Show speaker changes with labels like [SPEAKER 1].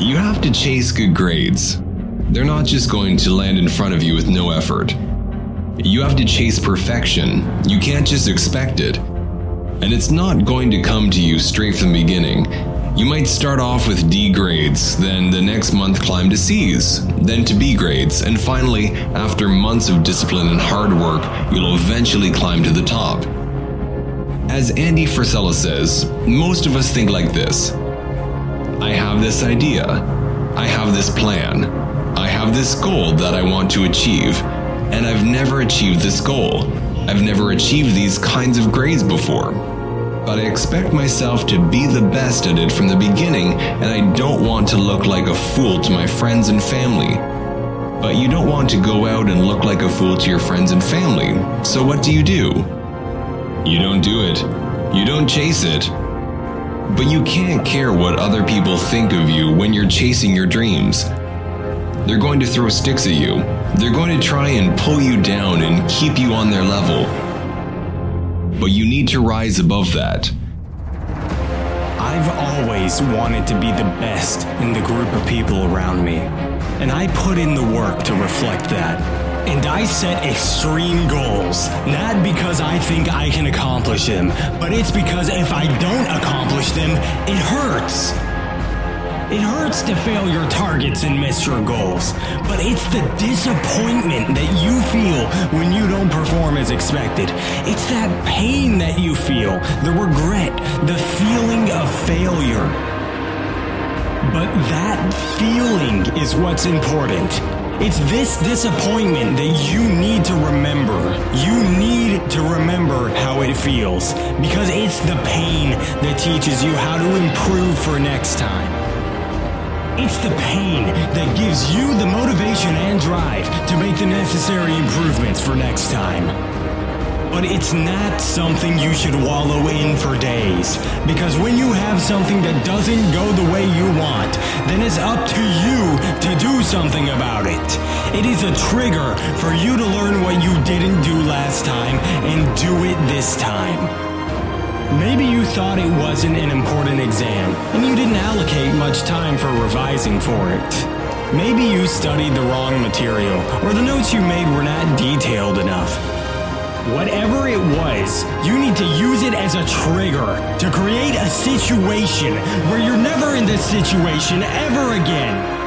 [SPEAKER 1] You have to chase good grades. They're not just going to land in front of you with no effort. You have to chase perfection. You can't just expect it. And it's not going to come to you straight from the beginning. You might start off with D grades, then the next month climb to C's, then to B grades, and finally, after months of discipline and hard work, you'll eventually climb to the top. As Andy Frisella says, most of us think like this I have this idea. I have this plan. I have this goal that I want to achieve. And I've never achieved this goal. I've never achieved these kinds of grades before. But I expect myself to be the best at it from the beginning, and I don't want to look like a fool to my friends and family. But you don't want to go out and look like a fool to your friends and family, so what do you do? You don't do it. You don't chase it. But you can't care what other people think of you when you're chasing your dreams. They're going to throw sticks at you. They're going to try and pull you down and keep you on their level. But you need to rise above that.
[SPEAKER 2] I've always wanted to be the best in the group of people around me, and I put in the work to reflect that. And I set extreme goals, not because I think I can accomplish them, but it's because if I don't accomplish them, it hurts. It hurts to fail your targets and miss your goals, but it's the disappointment that you feel when you don't perform as expected. It's that pain that you feel, the regret, the feeling of failure. But that feeling is what's important. It's this disappointment that you need to remember. You need to remember how it feels because it's the pain that teaches you how to improve for next time. It's the pain that gives you the motivation and drive to make the necessary improvements for next time. But it's not something you should wallow in for days. Because when you have something that doesn't go the way you want, then it's up to you something about it. It is a trigger for you to learn what you didn't do last time and do it this time. Maybe you thought it wasn't an important exam, and you didn't allocate much time for revising for it. Maybe you studied the wrong material, or the notes you made were not detailed enough. Whatever it was, you need to use it as a trigger to create a situation where you're never in this situation ever again.